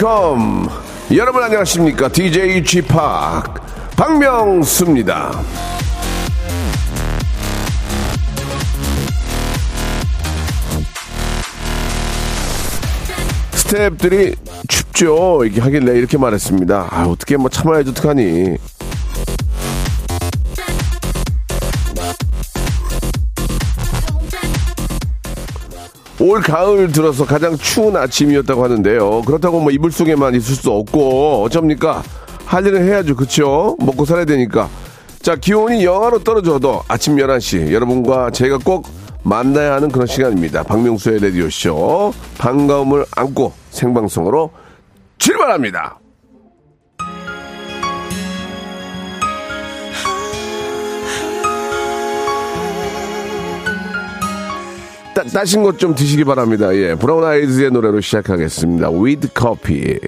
welcome. 여러분 안녕하십니까? DJ g p 박명수입니다. 스태프들이 춥죠. 이렇게 하길래 이렇게 말했습니다. 아, 어떻게 뭐 참아야지 어떡하니. 올 가을 들어서 가장 추운 아침이었다고 하는데요. 그렇다고 뭐 이불 속에만 있을 수 없고 어쩝니까? 할 일은 해야죠. 그쵸? 먹고 살아야 되니까. 자, 기온이 영하로 떨어져도 아침 11시 여러분과 제가 꼭 만나야 하는 그런 시간입니다. 박명수의 라디오쇼. 반가움을 안고 생방송으로 출발합니다. 따, 따신 것 좀 드시기 바랍니다. 예. 브라운 아이즈의 노래로 시작하겠습니다. With Coffee.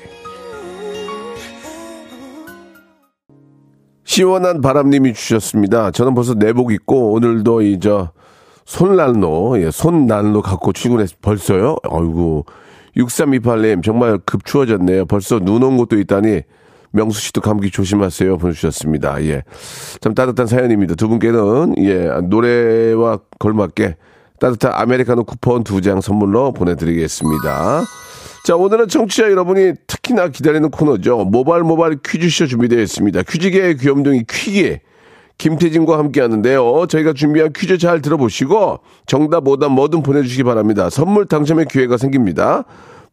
시원한 바람님이 주셨습니다. 저는 벌써 내복 입고 오늘도 이저 손난로, 예, 손난로 갖고 출근했 벌써요? 아이고. 6328님 정말 급 추워졌네요. 벌써 눈 온 곳도 있다니 명수 씨도 감기 조심하세요 보내주셨습니다. 예. 참 따뜻한 사연입니다. 두 분께는 예, 노래와 걸맞게 따뜻한 아메리카노 쿠폰 두 장 선물로 보내드리겠습니다. 자, 오늘은 청취자 여러분이 특히나 기다리는 코너죠. 모발 모발 퀴즈쇼 준비되어 있습니다. 퀴즈계의 귀염둥이 퀴기. 김태진과 함께 하는데요. 저희가 준비한 퀴즈 잘 들어보시고 정답, 오답 뭐든 보내주시기 바랍니다. 선물 당첨의 기회가 생깁니다.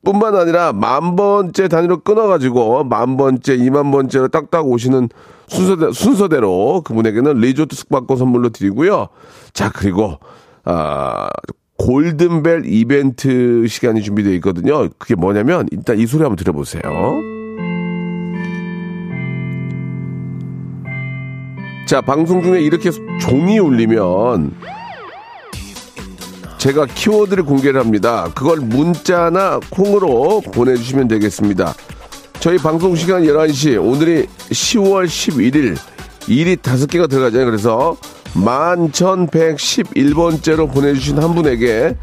뿐만 아니라 만 번째 단위로 끊어가지고 만 번째, 이만 번째로 딱딱 오시는 순서대, 순서대로 그분에게는 리조트 숙박권 선물로 드리고요. 자, 그리고, 아, 골든벨 이벤트 시간이 준비되어 있거든요. 그게 뭐냐면 일단 이 소리 한번 들어보세요. 자, 방송 중에 이렇게 종이 울리면 제가 키워드를 공개를 합니다. 그걸 문자나 콩으로 보내주시면 되겠습니다. 저희 방송 시간 11시, 오늘이 10월 11일, 일이 다섯 개가 들어가잖아요. 그래서 11,111번째로 보내주신 한 분에게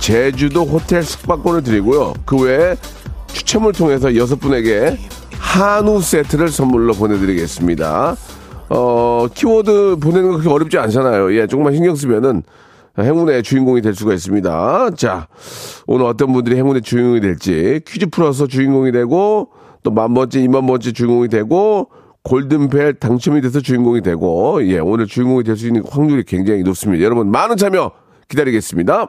제주도 호텔 숙박권을 드리고요. 그 외에 추첨을 통해서 여섯 분에게 한우 세트를 선물로 보내드리겠습니다. 어, 키워드 보내는 거 그렇게 어렵지 않잖아요. 예, 조금만 신경 쓰면은 행운의 주인공이 될 수가 있습니다. 자, 오늘 어떤 분들이 행운의 주인공이 될지 퀴즈 풀어서 주인공이 되고 또 만 번째, 이만 번째 주인공이 되고 골든벨 당첨이 돼서 주인공이 되고 예, 오늘 주인공이 될 수 있는 확률이 굉장히 높습니다. 여러분 많은 참여 기다리겠습니다.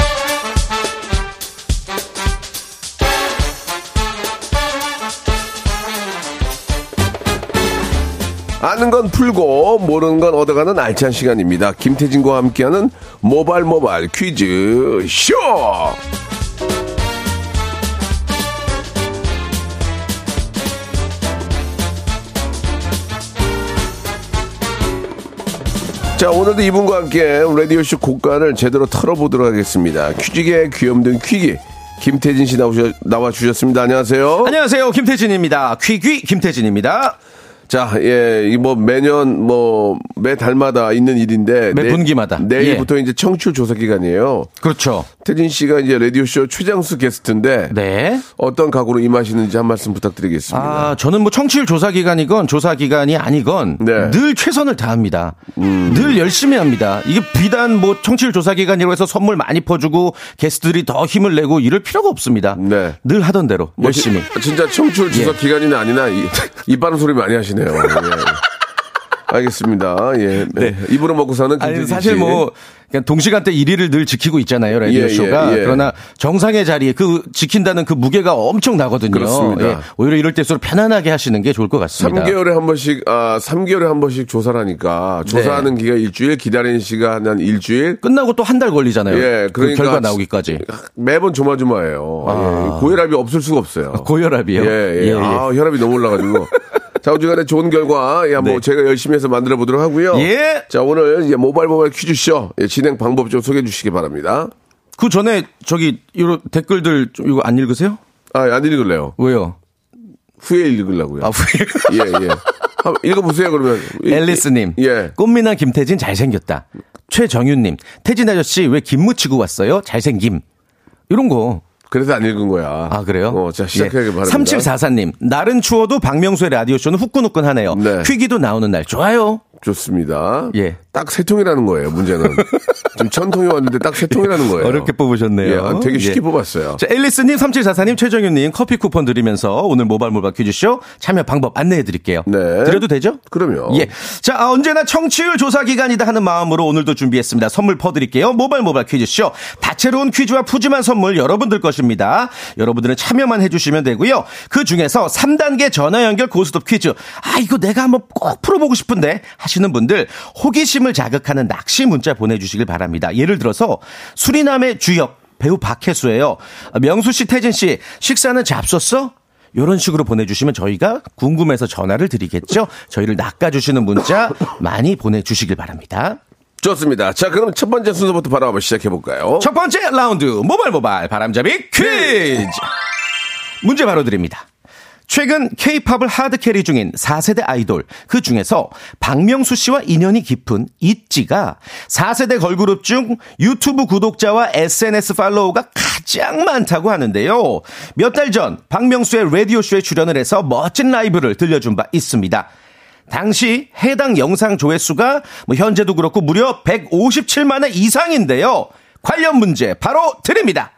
아는 건 풀고 모르는 건 얻어가는 알찬 시간입니다. 김태진과 함께하는 모발 모발 퀴즈 쇼. 자 오늘도 이분과 함께 라디오쇼 곡간을 제대로 털어보도록 하겠습니다. 퀴즈계 귀염든 퀴기 김태진 씨 나오셔, 나와주셨습니다. 안녕하세요. 안녕하세요. 김태진입니다. 퀴귀 김태진입니다. 자, 예, 이 뭐 매년 뭐 매 달마다 있는 일인데 매 내- 분기마다. 내일부터 이제 청취율 조사 기간이에요. 그렇죠. 태진 씨가 이제 라디오 쇼 최장수 게스트인데 네. 어떤 각오로 임하시는지 한 말씀 부탁드리겠습니다. 아, 저는 뭐 청취율 조사 기간이건 조사 기간이 아니건 네. 음. 늘 최선을 다합니다. 늘 열심히 합니다. 이게 비단 뭐 청취율 조사 기간이라고 해서 선물 많이 퍼주고 게스트들이 더 힘을 내고 이럴 필요가 없습니다. 네. 늘 하던 대로 뭐 열심히. 지- 진짜 청취율 조사 예. 기간이나 아니나 이, 입 바른 소리 많이 하시네 요. 예. 알겠습니다. 예. 네. 입으로 먹고 사는 아니 김태진 사실 씨. 뭐 그냥 동시간대 1위를 늘 지키고 있잖아요 라디오 예, 쇼가 예, 예. 그러나 정상의 자리에 그 지킨다는 그 무게가 엄청 나거든요. 그렇습니다. 예, 오히려 이럴 때일수록 편안하게 하시는 게 좋을 것 같습니다. 3개월에 한 번씩, 아, 3개월에 한 번씩 조사를 하니까, 네. 조사하는 기간 일주일, 기다리는 시간 한 일주일. 끝나고 또 한 달 걸리잖아요. 예, 그 그러니까. 결과 나오기까지. 매번 조마조마해요. 예, 고혈압이 없을 수가 없어요. 아. 고혈압이요? 예, 예. 아, 혈압이 너무 올라가지고. 자, 어쨌간에 좋은 결과, 야, 뭐, 네. 제가 열심히 해서 만들어 보도록 하고요. 예. 자, 오늘 이제 모바일 모바일 퀴즈쇼 예, 진행 방법 좀 소개해 주시기 바랍니다. 그 전에 저기 이런 댓글들 좀 이거 안 읽으세요? 아, 안 읽을래요. 왜요? 후에 읽으려고요. 아, 왜? 예, 예. 한번 읽어보세요, 그러면. 앨리스님. 예. 꽃미남 김태진 잘생겼다. 최정윤님. 태진 아저씨 왜 김 묻히고 왔어요? 잘생김. 이런 거. 그래서 안 읽은 거야. 아, 그래요? 어, 자, 시작하기 바랍니다. 3744님. 날은 추워도 박명수의 라디오쇼는 후끈후끈 하네요. 네. 퀴기도 나오는 날 좋아요. 좋습니다. 예. 딱 세 통이라는 거예요, 문제는. 지금 천 통이 왔는데 딱 세 통이라는 거예요. 어렵게 뽑으셨네요. 예, 아, 되게 쉽게 예. 뽑았어요. 자, 앨리스님, 3744님, 최정윤님 커피 쿠폰 드리면서 오늘 모바일 퀴즈쇼 참여 방법 안내해 드릴게요. 네. 드려도 되죠? 그럼요. 예. 자, 아, 언제나 청취율 조사 기간이다 하는 마음으로 오늘도 준비했습니다. 선물 퍼드릴게요. 모바일 퀴즈쇼. 다채로운 퀴즈와 푸짐한 선물 여러분들 것입니다. 여러분들은 참여만 해주시면 되고요. 그 중에서 3단계 전화 연결 고스톱 퀴즈. 아, 이거 내가 한번 꼭 풀어보고 싶은데 하시는 분들 호기심 을 자극하는 낚시 문자 보내주시길 바랍니다. 예를 들어서 수리남의 주역 배우 박혜수예요. 명수 씨, 태진 씨, 식사는 잡섰어? 이런 식으로 보내주시면 저희가 궁금해서 전화를 드리겠죠. 저희를 낚아주시는 문자 많이 보내주시길 바랍니다. 좋습니다. 자, 그럼 첫 번째 순서부터 바로 한번 시작해볼까요? 첫 번째 라운드 모발 모발 바람잡이 퀴즈. 문제 바로 드립니다. 최근 케이팝을 하드캐리 중인 4세대 아이돌 그 중에서 박명수 씨와 인연이 깊은 있지가 4세대 걸그룹 중 유튜브 구독자와 SNS 팔로우가 가장 많다고 하는데요. 몇 달 전 박명수의 라디오쇼에 출연을 해서 멋진 라이브를 들려준 바 있습니다. 당시 해당 영상 조회수가 뭐 현재도 그렇고 무려 157만 회 이상인데요. 관련 문제 바로 드립니다.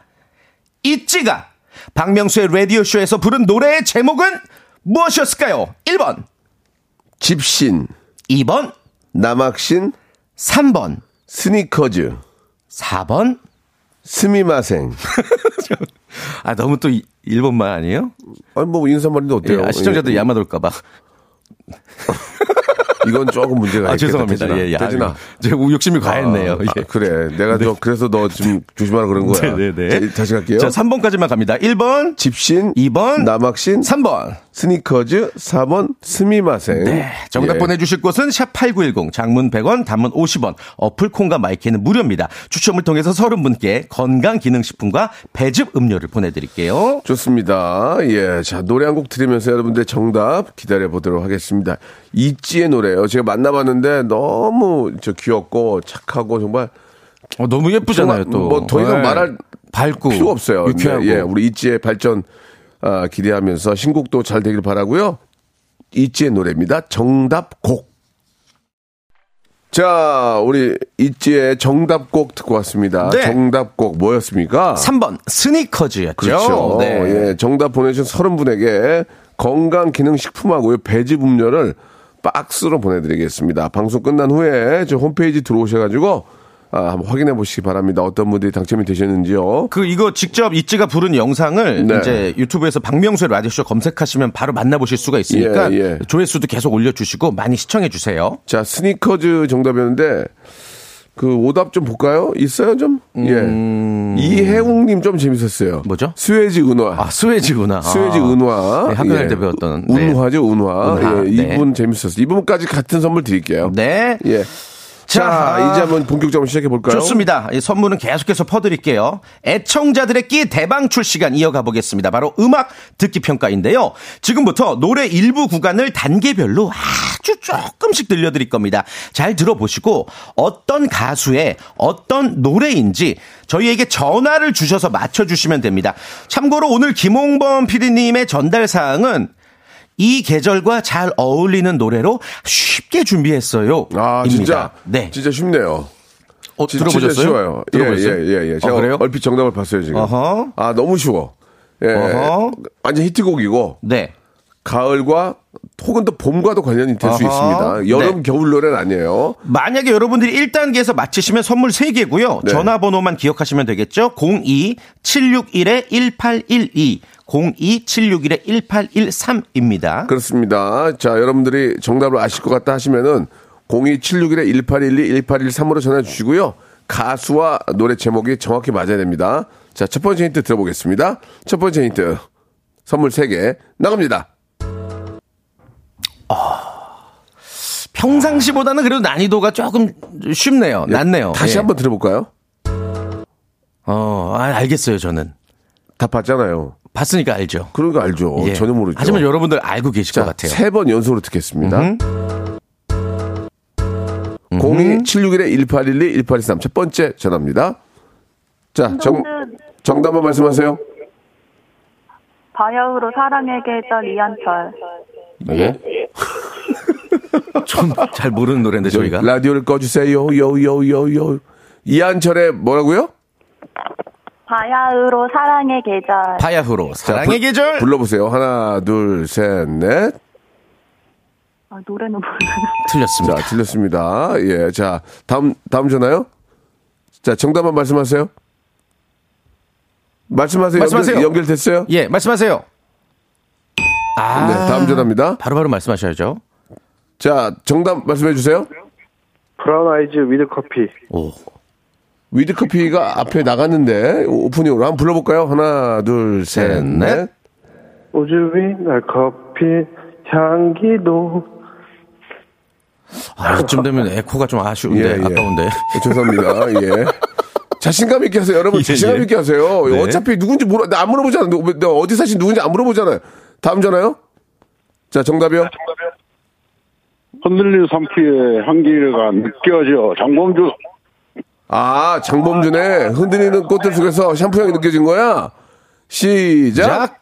있지가 박명수의 라디오쇼에서 부른 노래의 제목은 무엇이었을까요? 1번, 집신, 2번, 남학신, 3번, 스니커즈, 4번. 스미마생. 아, 너무 또 1번만 아니에요? 아니, 뭐, 인사말인데 어때요? 예, 아, 시청자들 예. 야마돌까봐. 이건 조금 문제가 아, 있겠다. 죄송합니다. 예, 예. 아유, 제가 욕심이 과했네요. 아, 예. 아, 그래. 내가 좀, 그래서 너좀 조심하라 그런 거야. 네 네네. 자, 다시 갈게요. 자, 3번까지만 갑니다. 1번, 집신, 2번, 남학신, 3번. 스니커즈, 4번, 스미마생. 네. 정답 예. 보내 주실 곳은 샵 8910, 장문 100원, 단문 50원, 어플 콩과 마이크는 무료입니다. 추첨을 통해서 30분께 건강 기능 식품과 배즙 음료를 보내 드릴게요. 좋습니다. 예. 자, 노래 한 곡 들으면서 여러분들 정답 기다려 보도록 하겠습니다. 이지의 노래요. 제가 만나봤는데 너무 저 귀엽고 착하고 정말 어, 너무 예쁘잖아요, 또. 뭐 더 이상 네. 말할 밝고. 필요 없어요. 유쾌하고. 네, 예. 우리 이지의 발전 아, 기대하면서 신곡도 잘 되길 바라고요. 이지의 노래입니다. 정답곡. 자, 우리 이지의 정답곡 듣고 왔습니다. 네. 정답곡 뭐였습니까? 3번, 스니커즈였죠. 그렇죠. 네. 예, 정답 보내주신 서른 분에게 건강 기능식품하고요 배즙 음료를 박스로 보내드리겠습니다. 방송 끝난 후에 저 홈페이지 들어오셔가지고 아, 한번 확인해 보시기 바랍니다. 어떤 분들이 당첨이 되셨는지요. 그 이거 직접 이찌가 부른 영상을 네. 이제 유튜브에서 박명수의 라디오쇼 검색하시면 바로 만나보실 수가 있으니까 예, 예. 조회수도 계속 올려주시고 많이 시청해 주세요. 자, 스니커즈 정답이었는데 그 오답 좀 볼까요? 있어요 좀? 예. 이혜웅님 좀 재밌었어요. 음. 뭐죠? 스웨지 은화. 아 스웨지구나. 스웨지 아. 은화. 네, 학교 다닐 예. 때 배웠던. 네. 은화죠, 은화. 은화, 예, 네. 이분 재밌었어요. 이분까지 같은 선물 드릴게요. 네. 예. 자, 자, 이제 한번 본격적으로 시작해 볼까요? 좋습니다. 이 선물은 계속해서 퍼드릴게요. 애청자들의 끼 대방출 시간 이어가 보겠습니다. 바로 음악 듣기 평가인데요. 지금부터 노래 일부 구간을 단계별로 아주 조금씩 들려드릴 겁니다. 잘 들어보시고 어떤 가수의 어떤 노래인지 저희에게 전화를 주셔서 맞춰주시면 됩니다. 참고로 오늘 김홍범 PD님의 전달 사항은 이 계절과 잘 어울리는 노래로 쉽게 준비했어요. 아, 입니다. 진짜. 네. 진짜 쉽네요. 어, 진짜, 들어보셨어요? 진짜 쉬워요. 들어보셨어요? 예, 예, 예, 예. 제가 어, 그래요? 얼핏 정답을 봤어요, 지금. 어허. 아, 너무 쉬워. 예. 완전 히트곡이고, 네. 가을과 혹은 또 봄과도 관련이 될 수. 있습니다. 여름, 네. 겨울 노래는 아니에요. 만약에 여러분들이 1단계에서 맞히시면 선물 3개고요. 네. 전화번호만 기억하시면 되겠죠. 02-761-1812, 02-761-1813입니다. 그렇습니다. 자, 여러분들이 정답을 아실 것 같다 하시면은 02761-1812, 1813으로 전화 주시고요. 가수와 노래 제목이 정확히 맞아야 됩니다. 자, 첫 번째 힌트 들어보겠습니다. 첫 번째 힌트. 선물 3개 나갑니다. 평상시보다는 그래도 난이도가 조금 쉽네요. 낫네요. 다시 예. 한번 들어볼까요? 어, 아, 알겠어요, 저는. 다 봤잖아요. 봤으니까 알죠. 그런 거 알죠. 예. 전혀 모르죠. 하지만 여러분들 알고 계실 것 자, 같아요. 세 번 연속으로 듣겠습니다. 음. 02761-1812, 1823. 첫 번째 전화입니다. 자, 정, 정답만 말씀하세요. 바야흐로 사랑의 계절 이한철. 예? 좀 잘 모르는 노래인데 저희가. 라디오를 꺼주세요. 요요요요. 이한철의 뭐라고요? 바야흐로 사랑의 계절. 바야흐로 자, 사랑의 불- 계절. 불러보세요. 하나, 둘, 셋, 넷. 아, 노래는 모르는. 틀렸습니다. 자, 틀렸습니다. 예, 자, 다음, 다음 전화요? 자, 정답만 말씀하세요. 말씀하세요. 말씀하세요. 연결, 연결됐어요? 예, 말씀하세요. 아, 네, 다음 전화입니다. 바로바로 말씀하셔야죠. 자, 정답 말씀해 주세요. 브라운 아이즈 With Coffee. 오. With Coffee가 앞에 나갔는데, 오프닝으로 한번 불러볼까요? 하나, 둘, 셋, 셋, 넷. 넷. 우주위 날 커피 향기도 아, 이쯤 되면 에코가 좀 아쉬운데, 예, 예. 아까운데. 죄송합니다. 예. 자신감 있게 하세요. 여러분, 예, 자신감 예. 있게 하세요. 네. 어차피 누군지 물어, 나안 물어보잖아. 누, 내가 어디 사신 누군지 안 물어보잖아요. 다음 전화요? 자, 정답이요? 흔들리는 산푸의 향기가 느껴져. 장범주. 아, 장범준의 흔들리는 꽃들 속에서 샴푸 향이 느껴진 거야? 시작. 자,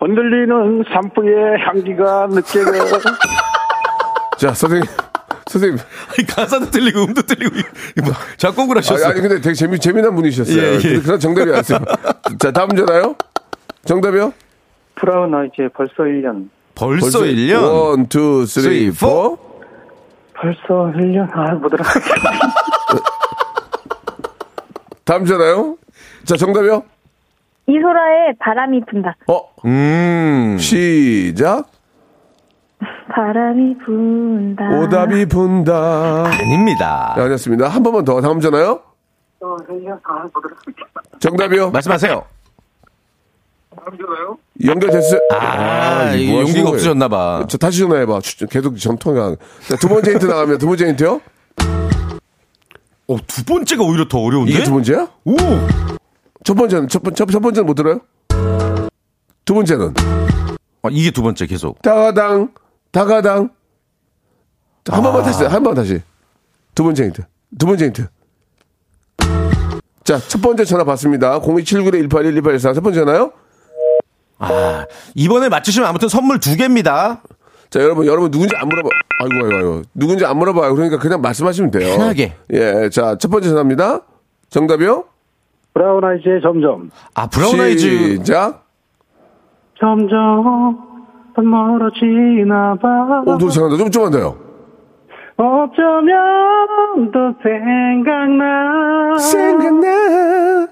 흔들리는 산푸의 향기가 느껴져. 자, 선생님. 선생님. 아니, 가사도 틀리고, 음도 틀리고, 뭐, 작곡을 아니, 하셨어요. 아니, 근데 되게 재미, 재미난 분이셨어요. 예, 예. 그런 정답이 아니었어요. 자, 다음 전화요? 정답이요? 브라운 아이즈의 벌써 1년. 벌써, 1년? One, two, three, three, four. Four. 벌써 1년. 아, 못 들어. 다음 전화요? 자, 정답이요? 이소라의 바람이 분다. 어, 음. 시작. 바람이 분다. 오답이 분다. 아닙니다. 네, 알겠습니다. 한 번만 더. 다음 전화요? 정답이요? 말씀하세요. 연결됐어요? 아, 이거 이게 뭐 하시는 용기가? 없으셨나봐. 저 다시 전화해봐. 추- 계속 전통이 자, 두 번째 힌트 나가면 두 번째 힌트요? 어, 두 번째가 오히려 더 어려운데? 이게 두 번째야? 오! 첫 번째는, 첫, 번- 첫, 첫 번째는 못 들어요? 두 번째는? 아, 이게 두 번째 계속. 다가당, 다가당. 한 아. 번만 다시, 한 번 다시. 두 번째 힌트. 두 번째 힌트. 자, 첫 번째 전화 받습니다. 02791-181-184. 첫 번째 전화요? 아, 이번에 맞추시면 아무튼 선물 두 개입니다. 자, 여러분, 여러분 누군지 안 물어봐. 아이고, 아이고, 아이고. 누군지 안 물어봐요. 그러니까 그냥 말씀하시면 돼요. 편하게. 예, 자, 첫 번째 전화입니다. 정답이요? 브라운 아이즈의 점점. 아, 브라운 아이즈. 시작. 점점 더 멀어지나 봐. 오, 노래 잘한다. 좀, 좀만 더요. 어쩌면 또 생각나. 생각나.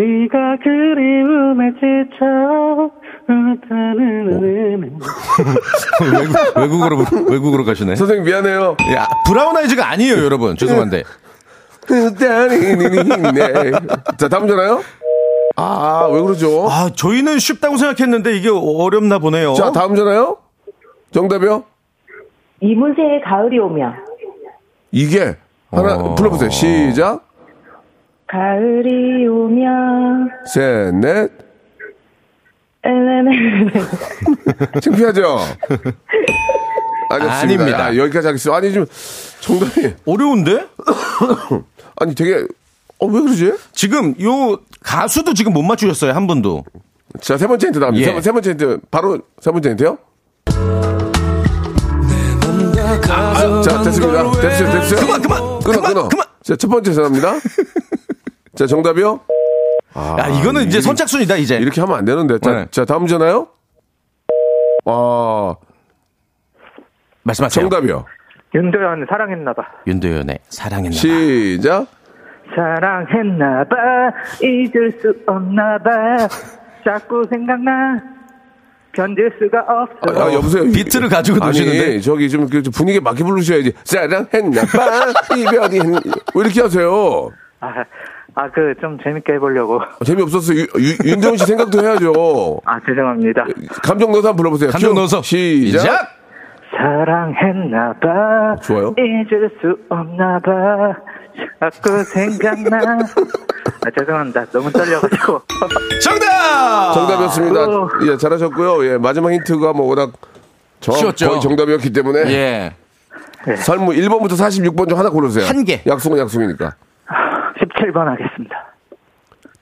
네가 그리움에 지쳐 울타는 외국, 외국어로, 외국어로 가시네. 선생님, 미안해요. 야, 브라운 아이즈가 아니에요, 여러분. 죄송한데. 네. 자, 다음 전화요? 아, 왜 그러죠? 아, 저희는 쉽다고 생각했는데 이게 어렵나 보네요. 자, 다음 전화요? 정답이요? 이문세의 가을이 오면. 이게 하나 어. 불러보세요. 시작. 가을이 오면. 셋, 넷. 에레레레. 창피하죠? 아니었습니다. 아닙니다. 아, 여기까지 하겠습니다. 아니, 지금 정답이. 어려운데? 아니, 되게, 어, 왜 그러지? 지금 요 가수도 지금 못 맞추셨어요, 한 분도. 자, 세 번째 힌트 나갑니다. 예. 세, 번- 세 번째 힌트. 바로 세 번째 힌트요? 아, 자, 됐습니다. 됐어요, 됐어요. 그만, 그만, 끊어, 그만, 끊어. 그만. 자, 첫 번째 전화입니다. 자, 정답이요? 야, 이거는 이제 선착순이다, 이제. 이렇게 하면 안 되는데. 자, 네. 자 다음 전화요? 아, 말씀하세요. 정답이요. 윤도현 사랑했나봐. 윤도현의 사랑했나 봐. 시작. 사랑했나봐 잊을 수 없나봐 자꾸 생각나 견딜 수가 없어 아, 아, 여보세요. 비트를 가지고 노시는데. 저기 좀, 그, 좀 분위기 맞게 부르셔야지. 사랑했나 봐, 이별이 했... 왜 이렇게 하세요? 아, 아, 그, 좀 재밌게 해보려고. 재미없었어. 유, 유, 윤정훈 씨 생각도 해야죠. 아, 죄송합니다. 감정 넣어서 한번 불러보세요. 감정 큐. 넣어서. 시작. 시작! 사랑했나봐 좋아요. 잊을 수 없나봐 자꾸 생각나 아, 죄송합니다. 너무 떨려가지고. 정답! 정답이었습니다. 어. 예, 잘하셨고요. 예, 마지막 힌트가 뭐 워낙 정, 쉬웠죠. 거의 정답이었기 때문에. 예. 설무 1번부터 46번 중 하나 고르세요. 한 개. 약속은 약속이니까. 17번 하겠습니다.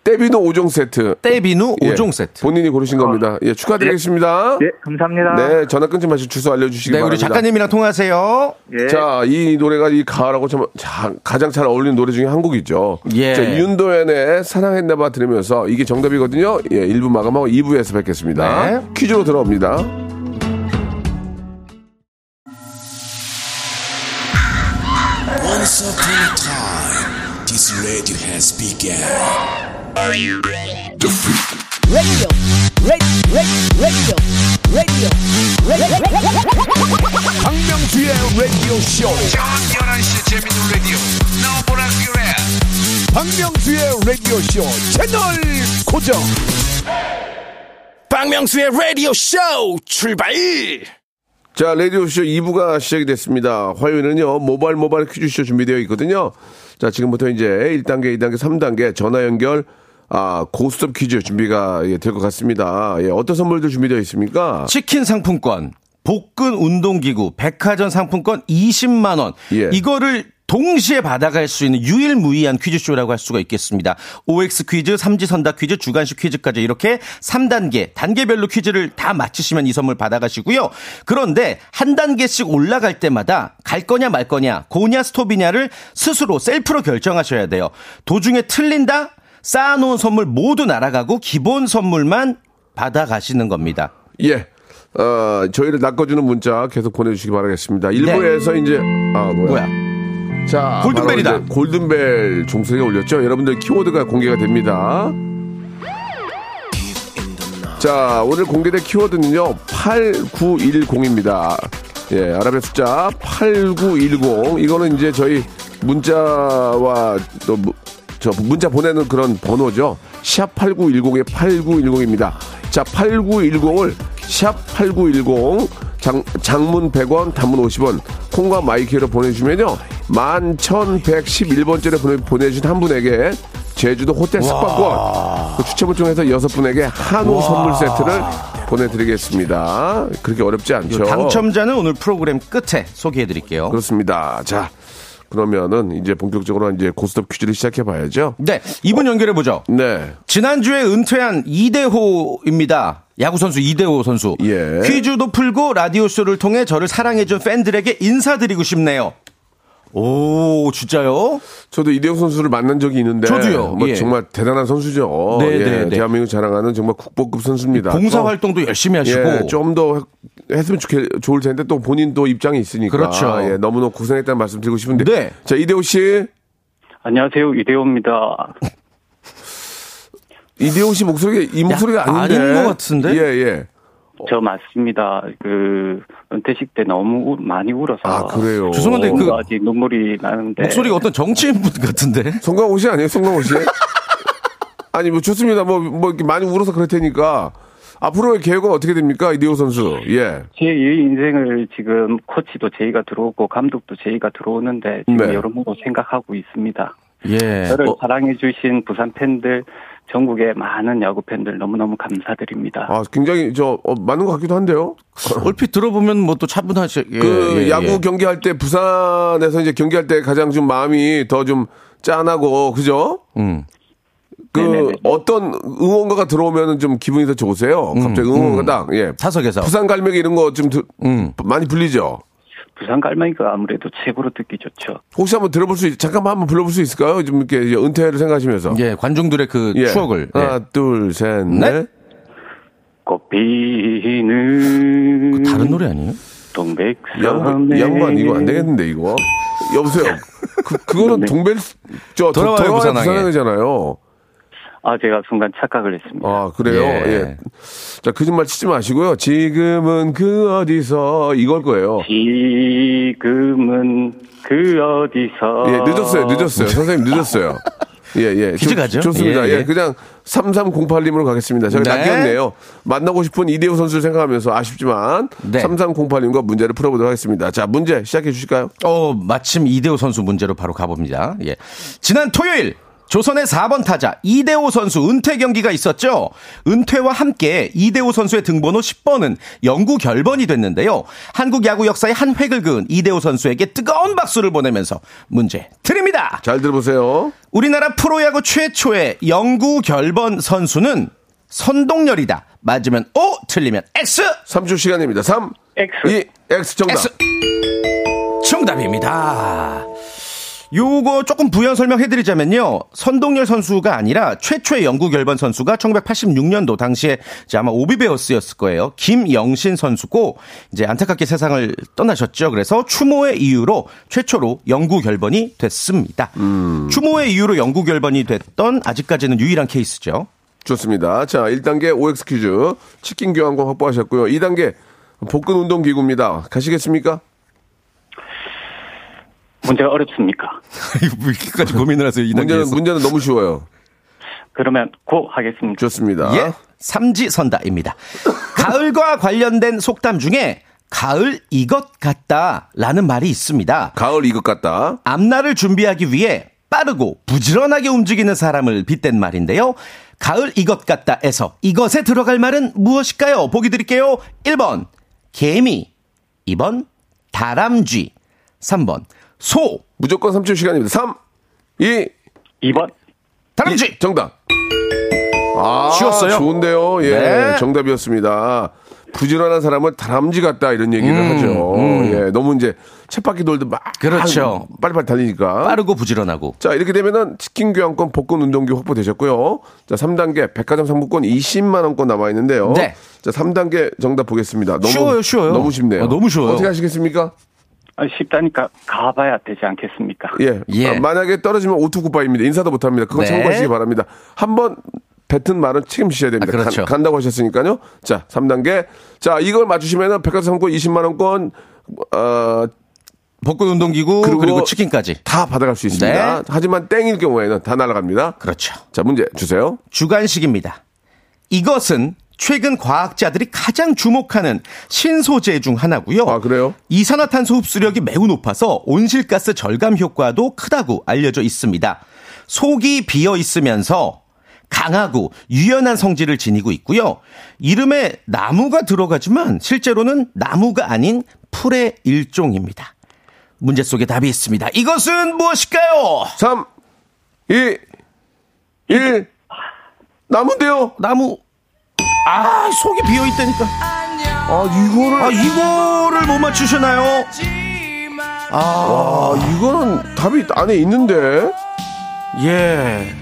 떼비노 5종 세트. 떼비누 예, 오 5종 세트. 본인이 고르신 겁니다. 예, 축하드리겠습니다. 예, 감사합니다. 네, 전화 끊지 마시고 주소 알려주시기 네, 우리 바랍니다. 작가님이랑 통화하세요. 예. 자, 이 노래가 이 가을하고 참, 자, 가장 잘 어울리는 노래 중에 한 곡이죠. 예. 자, 윤도현의 사랑했나봐 들으면서 이게 정답이거든요. 예, 1부 마감하고 2부에서 뵙겠습니다. 네. 퀴즈로 들어옵니다. Once upon a time, this radio has begun. 박명수의 라디오 쇼. 저녁 11시 재밌는 라디오. 너 보라 그래. 박명수의 라디오 쇼 채널 고정. 박명수의 라디오 쇼 출발. 자, 라디오쇼 2부가 시작이 됐습니다. 화요일은요, 모바일 모바일 퀴즈쇼 준비되어 있거든요. 자, 지금부터 이제 1단계, 2단계, 3단계 전화 연결, 아, 고스톱 퀴즈 준비가 예, 될 것 같습니다. 예, 어떤 선물들 준비되어 있습니까? 치킨 상품권, 복근 운동기구, 백화점 상품권 20만 원. 예. 이거를 동시에 받아갈 수 있는 유일무이한 퀴즈쇼라고 할 수가 있겠습니다. OX 퀴즈, 삼지선다 퀴즈, 주간식 퀴즈까지 이렇게 3단계, 단계별로 퀴즈를 다 맞히시면 이 선물 받아가시고요. 그런데 한 단계씩 올라갈 때마다 갈 거냐 말 거냐, 고냐 스톱이냐를 스스로 셀프로 결정하셔야 돼요. 도중에 틀린다? 쌓아놓은 선물 모두 날아가고 기본 선물만 받아가시는 겁니다. 예. 어, 저희를 낚아주는 문자 계속 보내주시기 바라겠습니다. 일부에서 이제, 아, 뭐야. 뭐야? 자, 골든벨이다. 골든벨 종소리가 울렸죠. 여러분들 키워드가 공개가 됩니다. 자, 오늘 공개된 키워드는요, 8910입니다. 예, 아랍의 숫자 8910. 이거는 이제 저희 문자와 또, 무- 저 문자 보내는 그런 번호죠. 샵 8910의 8910입니다. 자, 8910을 샵 8910 장, 장문 100원, 단문 50원, 콩과 my K로 보내주시면요. 11,111번째를 보내, 보내 주신 한 분에게 제주도 호텔 숙박권 그 추첨을 통해서 여섯 분에게 한우 선물 세트를 보내드리겠습니다. 그렇게 어렵지 않죠. 당첨자는 오늘 프로그램 끝에 소개해 드릴게요. 그렇습니다. 자, 그러면은 이제 본격적으로 이제 고스톱 퀴즈를 시작해 봐야죠. 네, 이분 연결해 보죠. 네. 지난주에 은퇴한 이대호입니다. 야구선수 이대호 선수. 예. 퀴즈도 풀고 라디오쇼를 통해 저를 사랑해준 팬들에게 인사드리고 싶네요. 오, 진짜요? 저도 이대호 선수를 만난 적이 있는데 저도요. 뭐 예. 정말 대단한 선수죠. 네, 예, 네, 네. 대한민국 자랑하는 정말 국보급 선수입니다. 봉사 또, 활동도 열심히 하시고. 예, 좀더 했으면 좋겠, 좋을 텐데 또 본인 또 입장이 있으니까 그렇죠. 예, 너무너무 고생했다는 말씀 드리고 싶은데 네. 자 이대호 씨 안녕하세요. 이대호입니다. 이대호 씨 목소리가 이 목소리가 아닌데 아닌 것 같은데? 예 예. 저 맞습니다. 그, 은퇴식 때 너무 우- 많이 울어서. 아 그래요. 죄송한데 그- 아직 눈물이 나는데. 목소리가 어떤 정치인 분 같은데? 송강호 씨 아니에요? 송강호 씨? 아니 뭐 좋습니다. 뭐뭐 이렇게 많이 울어서 그럴 테니까 앞으로의 계획은 어떻게 됩니까 이대호 선수? 예. 제 인생을 지금 코치도 제의가 들어오고 감독도 제의가 들어오는데 지금 네. 여러모로 생각하고 있습니다. 예. 저를 어. 사랑해주신 부산 팬들, 전국의 많은 야구 팬들 너무너무 감사드립니다. 아 굉장히 저 어, 맞는 것 같기도 한데요. 얼핏 들어보면 뭐 또 차분하시, 예, 그 예, 예. 야구 경기할 때 부산에서 이제 경기할 때 가장 좀 마음이 더 좀 짠하고 그죠? 음. 그 네네네. 어떤 응원가가 들어오면은 좀 기분이 더 좋으세요. 갑자기 응원가 딱 예. 타석에서. 부산 갈매기 이런 거좀 음. 많이 불리죠. 부산 깔마이가 아무래도 최고로 듣기 좋죠. 혹시 한번 들어볼 수 있, 잠깐만 한번 불러볼 수 있을까요? 좀 이렇게 은퇴를 생각하시면서. 예, 관중들의 그 예. 추억을. 하나, 예. 둘, 셋, 넷. 넷. 꽃피는 다른 노래 아니에요? 동백섬에 양반, 이거 안 되겠는데 이거. 여보세요. 그 그거는 네. 동백 저 돌아와요, 돌아와요 부산항에. 부산항이잖아요. 아 제가 순간 착각을 했습니다. 아 그래요. 예. 예. 자 거짓말 치지 마시고요. 지금은 그 어디서 이걸 거예요. 지금은 그 어디서 예, 늦었어요, 늦었어요. 선생님 늦었어요. 예, 예. 가죠? 좋습니다. 예, 예, 예. 그냥 3308님으로 가겠습니다. 제가 네. 낚였네요. 만나고 싶은 이대호 선수를 생각하면서 아쉽지만 네. 3308님과 문제를 풀어보도록 하겠습니다. 자, 문제 시작해 주실까요? 어, 마침 이대호 선수 문제로 바로 가봅니다. 예. 지난 토요일 조선의 4번 타자 이대호 선수 은퇴 경기가 있었죠. 은퇴와 함께 이대호 선수의 등번호 10번은 영구 결번이 됐는데요. 한국 야구 역사의 한 획을 그은 이대호 선수에게 뜨거운 박수를 보내면서 문제 드립니다. 잘 들어보세요. 우리나라 프로야구 최초의 영구 결번 선수는 선동열이다. 맞으면 O, 틀리면 X. 3초 시간입니다. 3, X. 2, X 정답. X. 정답입니다. 요거 조금 부연 설명해드리자면요. 선동열 선수가 아니라 최초의 영구 결번 선수가 1986년도 당시에 이제 아마 오비베어스였을 거예요. 김영신 선수고 이제 안타깝게 세상을 떠나셨죠. 그래서 추모의 이유로 최초로 영구 결번이 됐습니다. 추모의 이유로 영구 결번이 됐던 아직까지는 유일한 케이스죠. 좋습니다. 자, 1단계 OX 퀴즈 치킨 교환권 확보하셨고요. 2단계 복근 운동 기구입니다. 가시겠습니까? 문제가 어렵습니까? 뭐 이렇게까지 고민을 하세요. 이 문제는 단계에서. 문제는 너무 쉬워요. 그러면 고 하겠습니다. 좋습니다. 예. 삼지선다입니다. 가을과 관련된 속담 중에 가을 이것 같다라는 말이 있습니다. 가을 이것 같다. 앞날을 준비하기 위해 빠르고 부지런하게 움직이는 사람을 빗댄 말인데요. 가을 이것 같다에서 이것에 들어갈 말은 무엇일까요? 보기 드릴게요. 1번 개미, 2번 다람쥐, 3번 소, 무조건 3초 시간입니다. 3, 2, 2번 다람쥐. 이, 정답. 아, 쉬웠어요? 좋은데요. 예, 네. 정답이었습니다. 부지런한 사람은 다람쥐 같다 이런 얘기를 하죠. 예, 너무 이제 쳇바퀴 돌도 막 음, 그렇죠. 빨리빨리 달리니까. 빠르고 부지런하고. 자, 이렇게 되면은 치킨 교환권 복근 운동기 확보되셨고요. 자, 3단계 백화점 상품권 20만 원권 남아 있는데요. 네. 자, 3단계 정답 보겠습니다. 너무 쉬워요, 쉬워요. 너무 쉽네요. 아, 너무 쉬워요. 어떻게 하시겠습니까? 아, 쉽다니까 가봐야 되지 않겠습니까? 예. 예. 아, 만약에 떨어지면 오투굿바입니다. 인사도 못 합니다. 그거 네. 참고하시기 바랍니다. 한번 뱉은 말은 책임지셔야 됩니다. 아, 그렇죠. 간, 다고 하셨으니까요. 자, 3단계. 자, 이걸 맞추시면은 백화점 상품권 20만 원권 어, 복근 운동기구 그리고 그리고, 치킨까지. 다 받아갈 수 있습니다. 네. 하지만 땡일 경우에는 다 날아갑니다. 그렇죠. 자, 문제 주세요. 주간식입니다. 이것은 최근 과학자들이 가장 주목하는 신소재 중 하나고요. 아, 그래요? 이산화탄소 흡수력이 매우 높아서 온실가스 절감 효과도 크다고 알려져 있습니다. 속이 비어 있으면서 강하고 유연한 성질을 지니고 있고요. 이름에 나무가 들어가지만 실제로는 나무가 아닌 풀의 일종입니다. 문제 속에 답이 있습니다. 이것은 무엇일까요? 3, 2, 1. 나무인데요? 나무. 아, 속이 비어 있다니까. 아, 이거를. 아, 이거를 못 맞추시나요? 아, 이거는 답이 안에 있는데. 예.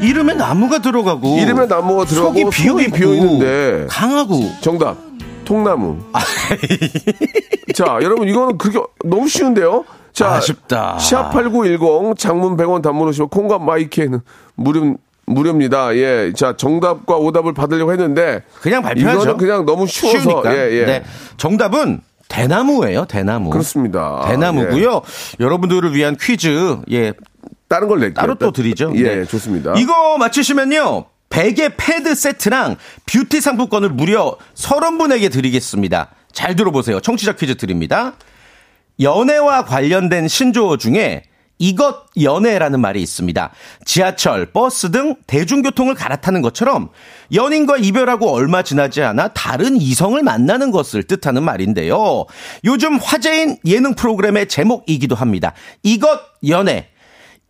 이름에 나무가 들어가고 이름에 나무가 들어가고 속이 비어 속이 비어 있는데. 강하고 정답. 통나무. 자, 여러분, 이거는 그렇게 너무 쉬운데요? 자, 아쉽다. 샵8910 장문 100원 단문 오시면 콩과 마이크에는 무료, 무료입니다. 예. 자, 정답과 오답을 받으려고 했는데. 그냥 발표하죠. 이거는 그냥 너무 쉬워서. 쉬우니까. 예, 예. 네. 정답은 대나무예요, 대나무. 그렇습니다. 대나무고요. 여러분들을 위한 퀴즈 예 다른 걸 낼게요. 따로 또 드리죠. 예, 네. 좋습니다. 이거 맞추시면요. 베개 패드 세트랑 뷰티 상품권을 무려 30분에게 드리겠습니다. 잘 들어보세요. 청취자 퀴즈 드립니다. 연애와 관련된 신조어 중에 이것 연애라는 말이 있습니다. 지하철, 버스 등 대중교통을 갈아타는 것처럼 연인과 이별하고 얼마 지나지 않아 다른 이성을 만나는 것을 뜻하는 말인데요. 요즘 화제인 예능 프로그램의 제목이기도 합니다. 이것 연애.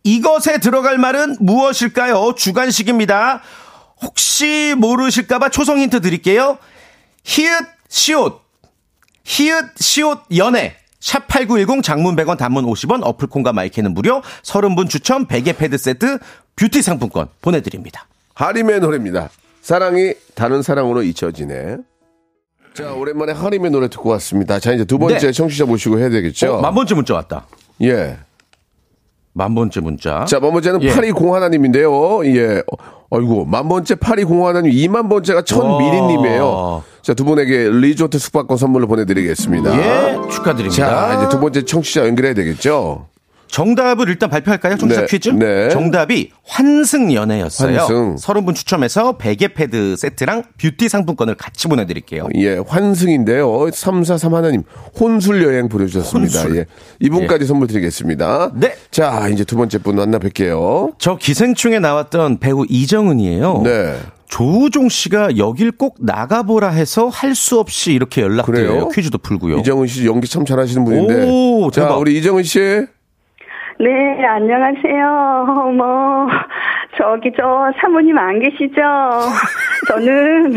이것에 들어갈 말은 무엇일까요? 주간식입니다. 혹시 모르실까봐 초성 힌트 드릴게요. 히읗, 시옷. 히읗, 시옷, 연애. 샵8910 장문 100원 단문 50원 어플 콩과 my K는 무료 30분 추첨 베개 패드 세트 뷰티 상품권 보내드립니다. 하림의 노래입니다. 사랑이 다른 사랑으로 잊혀지네. 자, 오랜만에 하림의 노래 듣고 왔습니다. 자, 이제 두 번째 네. 청취자 모시고 해야 되겠죠? 어, 만 번째 문자 왔다. 예. 만 번째 문자. 자, 만 번째는 예. 8201님인데요. 예. 어이구, 만 번째 8201님, 2만 번째가 천미리님이에요. 자, 두 분에게 리조트 숙박권 선물로 보내드리겠습니다. 예, 축하드립니다. 자, 이제 두 번째 청취자 연결해야 되겠죠? 정답을 일단 발표할까요? 청취자 네, 퀴즈? 네. 정답이 환승연애였어요. 환승. 30분 추첨해서 베개 패드 세트랑 뷰티 상품권을 같이 보내드릴게요. 예, 환승인데요. 343 하나님, 혼술 여행 보내주셨습니다. 혼술. 예. 이분까지 선물 드리겠습니다. 네. 자, 이제 두 번째 분 만나 뵐게요. 저 기생충에 나왔던 배우 이정은이에요. 네. 조우종 씨가 여길 꼭 나가보라 해서 할 수 없이 이렇게 연락드려요. 그래요? 퀴즈도 풀고요. 이정은 씨 연기 참 잘하시는 분인데. 오, 자, 대박. 우리 이정은 씨. 네, 안녕하세요. 어머, 저기 저 사모님 안 계시죠? 저는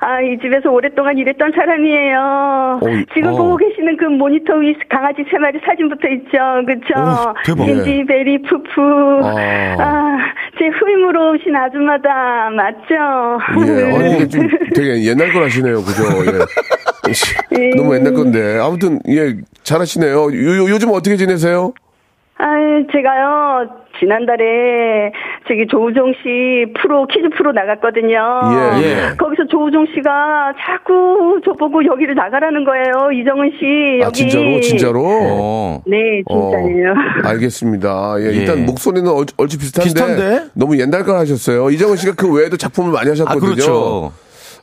아, 이 집에서 오랫동안 일했던 사람이에요. 어, 지금 어. 보고 계시는 그 모니터 위 강아지 세 마리 사진부터 있죠. 그쵸? 오, 대박. 딘디 베리 푸푸. 아. 아, 제 후임으로 오신 아줌마다 맞죠? 예, 어, 좀 되게 옛날 걸 하시네요. 그죠? 예. 너무 옛날 건데. 아무튼, 예, 잘하시네요. 요, 요, 요즘 어떻게 지내세요? 아, 제가요, 지난달에, 저기, 조우종 씨 프로, 퀴즈 프로 나갔거든요. 예, 예. 거기서 조우종 씨가 자꾸 저보고 여기를 나가라는 거예요. 이정은 씨, 여기. 아, 진짜로? 진짜로? 어. 네, 진짜예요. 어, 알겠습니다. 예, 예. 일단 목소리는 얼, 얼추 비슷한데, 비슷한데? 너무 옛날 걸 하셨어요. 이정은 씨가 그 외에도 작품을 많이 하셨거든요. 아, 그렇죠.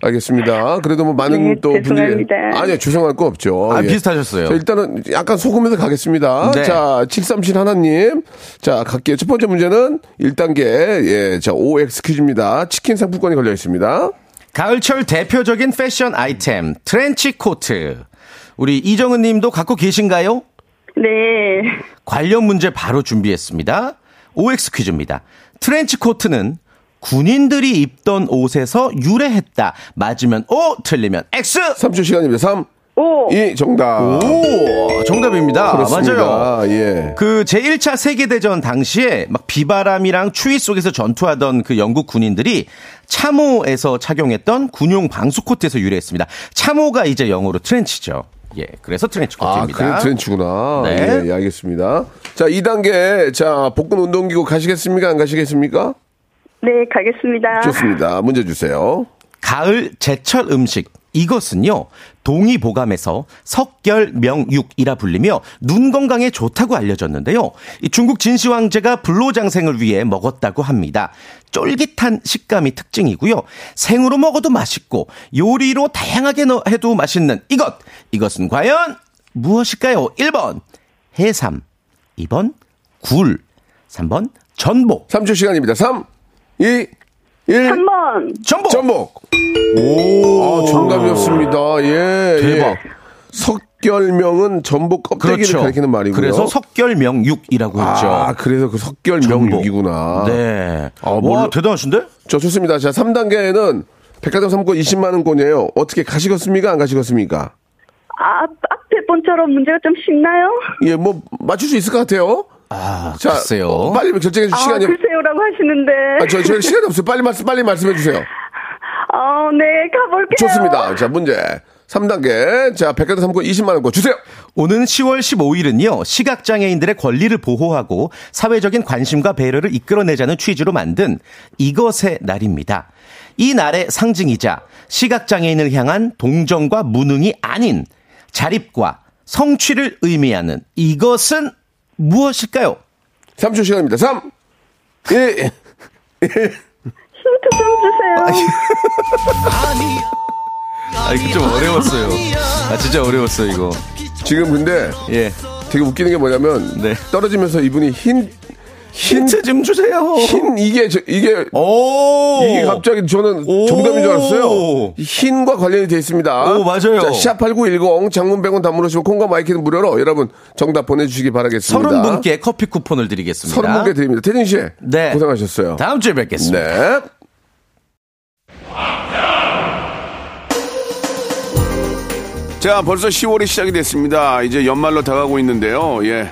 알겠습니다. 그래도 뭐 많은 네, 또 분들이 죄송합니다. 아니요 죄송할 거 없죠. 아, 예. 비슷하셨어요. 자, 일단은 약간 소금에서 가겠습니다. 네. 자, 737 하나님. 자, 갈게요. 첫 번째 문제는 1단계, 예, 자, OX 퀴즈입니다. 치킨 상품권이 걸려 있습니다. 가을철 대표적인 패션 아이템 트렌치 코트. 우리 이정은 님도 갖고 계신가요? 네. 관련 문제 바로 준비했습니다. OX 퀴즈입니다. 트렌치 코트는 군인들이 입던 옷에서 유래했다. 맞으면 O, 틀리면 X. 3초 시간입니다. 3, 오. 2, 정답. 오, 정답입니다. 그렇습니다. 맞아요. 예. 그 제1차 세계대전 당시에 막 비바람이랑 추위 속에서 전투하던 그 영국 군인들이 참호에서 착용했던 군용 방수 코트에서 유래했습니다. 참호가 이제 영어로 트렌치죠. 예, 그래서 트렌치 아, 코트입니다. 그래 트렌치구나. 네. 예, 예, 알겠습니다. 자, 2단계. 자, 복근 운동기구 가시겠습니까? 안 가시겠습니까? 네, 가겠습니다. 좋습니다. 문제 주세요. 가을 제철 음식 이것은요 동의보감에서 석결명육이라 불리며 눈 건강에 좋다고 알려졌는데요. 이 중국 진시 황제가 불로장생을 위해 먹었다고 합니다. 쫄깃한 식감이 특징이고요. 생으로 먹어도 맛있고 요리로 다양하게 넣- 해도 맛있는 이것 이것은 과연 무엇일까요? 1번 해삼 2번 굴 3번 전복 3초 시간입니다. 3, 2, 1. 3번. 전복 전복. 오, 아, 정답이었습니다. 예. 대박. 예. 석결명은 전복 껍데기를 가리키는 말이고요. 그렇죠. 그래서 석결명육이라고 했죠. 아, 그래서 그 석결명육이구나. 네. 아, 와, 뭘로- 대단하신데? 저 좋습니다. 자, 3단계에는 백화점 상품권 20만 원권이에요. 어떻게 가시겠습니까? 안 가시겠습니까? 아, 앞에 번처럼 문제가 좀 쉽나요? 예, 뭐 맞출 수 있을 것 같아요. 아, 자, 글쎄요. 어, 빨리 결정해 주실 아, 시간이 글쎄요라고 하시는데. 아, 저, 저 시간이 없어요. 빨리 말씀, 빨리 말씀해 주세요. 어, 네, 가볼게요. 좋습니다. 자, 문제. 3단계. 자, 백화점 상품권 20만 원권 주세요. 오는 10월 15일은요, 시각장애인들의 권리를 보호하고 사회적인 관심과 배려를 이끌어내자는 취지로 만든 이것의 날입니다. 이 날의 상징이자 시각장애인을 향한 동정과 무능이 아닌 자립과 성취를 의미하는 이것은 무엇일까요? 3초 시간입니다. 3, 2, 힌트 좀 주세요. 아, 이거 좀 어려웠어요. 아, 진짜 어려웠어요, 이거. 지금 근데 예. 되게 웃기는 게 뭐냐면 네. 떨어지면서 이분이 흰, 흰, 힌트 좀 주세요. 흰 이게 저- 이게 오! 이게 갑자기 저는 오. 정답인 줄 알았어요. 흰과 관련이 되어 있습니다. 오, 맞아요. 자, 샵8910 장문 100원 단문으시고 콩과 마이크는 무료로 여러분 정답 보내주시기 바라겠습니다. 서른 분께 커피 쿠폰을 드리겠습니다. 서른 분께 드립니다. 태진 씨. 네. 고생하셨어요. 다음 주에 뵙겠습니다. 네. 자, 벌써 10월이 시작이 됐습니다. 이제 연말로 다가오고 있는데요. 예.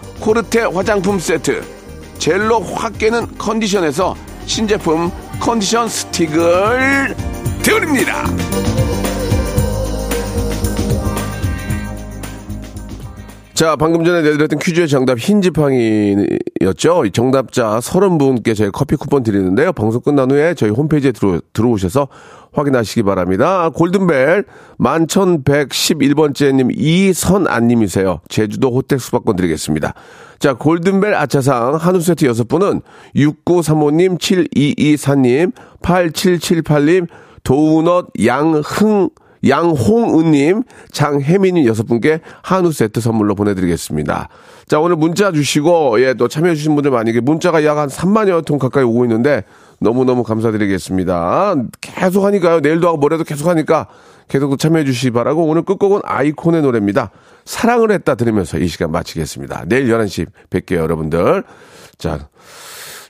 코르테 화장품 세트, 젤로 확 깨는 컨디션에서 신제품 컨디션 스틱을 드립니다. 자, 방금 전에 내드렸던 퀴즈의 정답 흰지팡이였죠. 정답자 30분께 저희 커피 쿠폰 드리는데요. 방송 끝난 후에 저희 홈페이지에 들어, 들어오셔서 확인하시기 바랍니다. 골든벨 1111번째님 이선안님이세요. 제주도 호텔 수박권 드리겠습니다. 자, 골든벨 아차상 한우 세트 6분은 6935님, 7224님, 8778님, 도우넛 양흥 양홍은님, 장혜민님 여섯 분께 한우 세트 선물로 보내드리겠습니다. 자, 오늘 문자 주시고, 예, 또 참여해주신 분들 많이, 문자가 약 한 3만여 통 가까이 오고 있는데, 너무너무 감사드리겠습니다. 계속 하니까요. 내일도 하고 모레도 계속 하니까 계속 참여해 주시기 바라고 오늘 끝곡은 아이콘의 노래입니다. 사랑을 했다 들으면서 이 시간 마치겠습니다. 내일 11시 뵐게요, 여러분들. 자,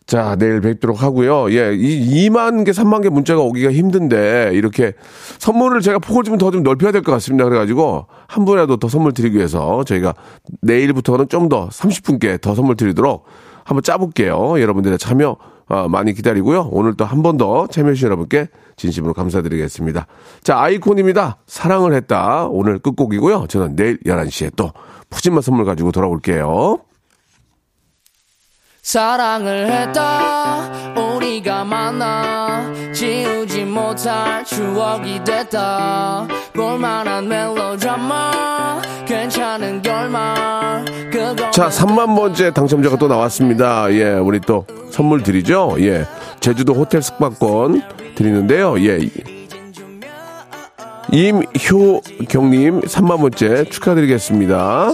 자, 내일 뵙도록 하고요. 예, 이 2만 개, 3만 개 문자가 오기가 힘든데, 이렇게 선물을 제가 폭을 좀 더 좀 넓혀야 될 것 같습니다. 그래가지고, 한 분이라도 더 선물 드리기 위해서 저희가 내일부터는 좀 더 30분께 더 선물 드리도록 한번 짜볼게요. 여러분들의 참여 어, 많이 기다리고요. 오늘 또 한 번 더 참여해주신 여러분께 진심으로 감사드리겠습니다. 자, 아이콘입니다. 사랑을 했다. 오늘 끝곡이고요. 저는 내일 11시에 또 푸짐한 선물 가지고 돌아올게요. 사랑을 했다. 우리가 만나 지우지 못할 추억이 됐다. 볼만한 멜로드라마 괜찮은 결말 자 3만 번째 당첨자가 또 나왔습니다. 예 우리 또 선물 드리죠? 예 제주도 호텔 숙박권 드리는데요. 예 임효경님 3만 번째 축하드리겠습니다